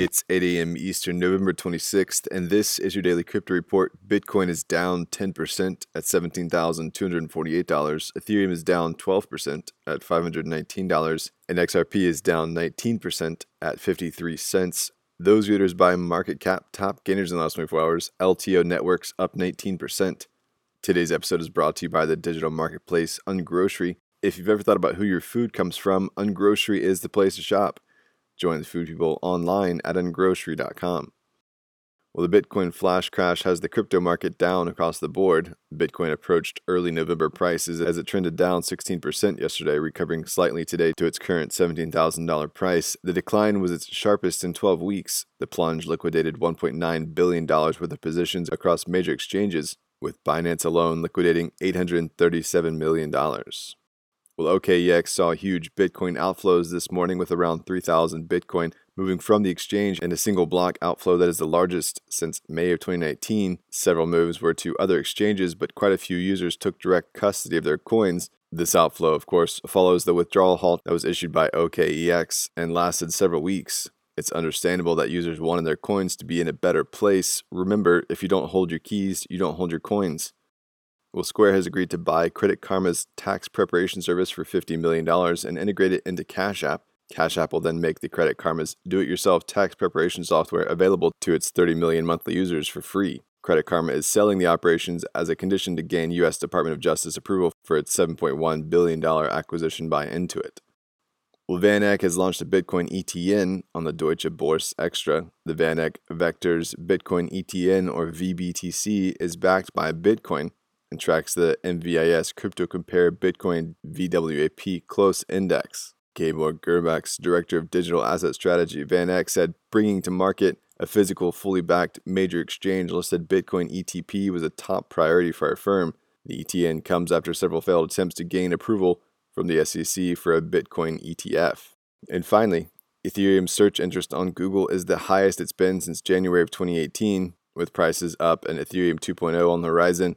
It's 8 a.m. Eastern, November 26th, and this is your daily crypto report. Bitcoin is down 10% at $17,248. Ethereum is down 12% at $519, and XRP is down 19% at 53 cents. Those readers by market cap, top gainers in the last 24 hours. LTO Networks up 19%. Today's episode is brought to you by the digital marketplace Ungrocery. If you've ever thought about who your food comes from, Ungrocery is the place to shop. Join the food people online at ungrocery.com. Well, the Bitcoin flash crash has the crypto market down across the board. Bitcoin approached early November prices as it trended down 16% yesterday, recovering slightly today to its current $17,000 price. The decline was its sharpest in 12 weeks. The plunge liquidated $1.9 billion worth of positions across major exchanges, with Binance alone liquidating $837 million. Well, OKEX saw huge Bitcoin outflows this morning with around 3,000 Bitcoin moving from the exchange in a single block outflow that is the largest since May of 2019. Several moves were to other exchanges, but quite a few users took direct custody of their coins. This outflow, of course, follows the withdrawal halt that was issued by OKEX and lasted several weeks. It's understandable that users wanted their coins to be in a better place. Remember, if you don't hold your keys, you don't hold your coins. Well, Square has agreed to buy Credit Karma's tax preparation service for $50 million and integrate it into Cash App. Cash App will then make the Credit Karma's do it yourself tax preparation software available to its 30 million monthly users for free. Credit Karma is selling the operations as a condition to gain U.S. Department of Justice approval for its $7.1 billion acquisition by Intuit. Well, VanEck has launched a Bitcoin ETN on the Deutsche Börse Xetra. The VanEck Vectors Bitcoin ETN or VBTC is backed by Bitcoin and tracks the MVIS Crypto Compare Bitcoin VWAP Close Index. Gabor Gurbacs, Director of Digital Asset Strategy, VanEck said bringing to market a physical, fully backed major exchange listed Bitcoin ETP was a top priority for our firm. The ETN comes after several failed attempts to gain approval from the SEC for a Bitcoin ETF. And finally, Ethereum search interest on Google is the highest it's been since January of 2018, with prices up and Ethereum 2.0 on the horizon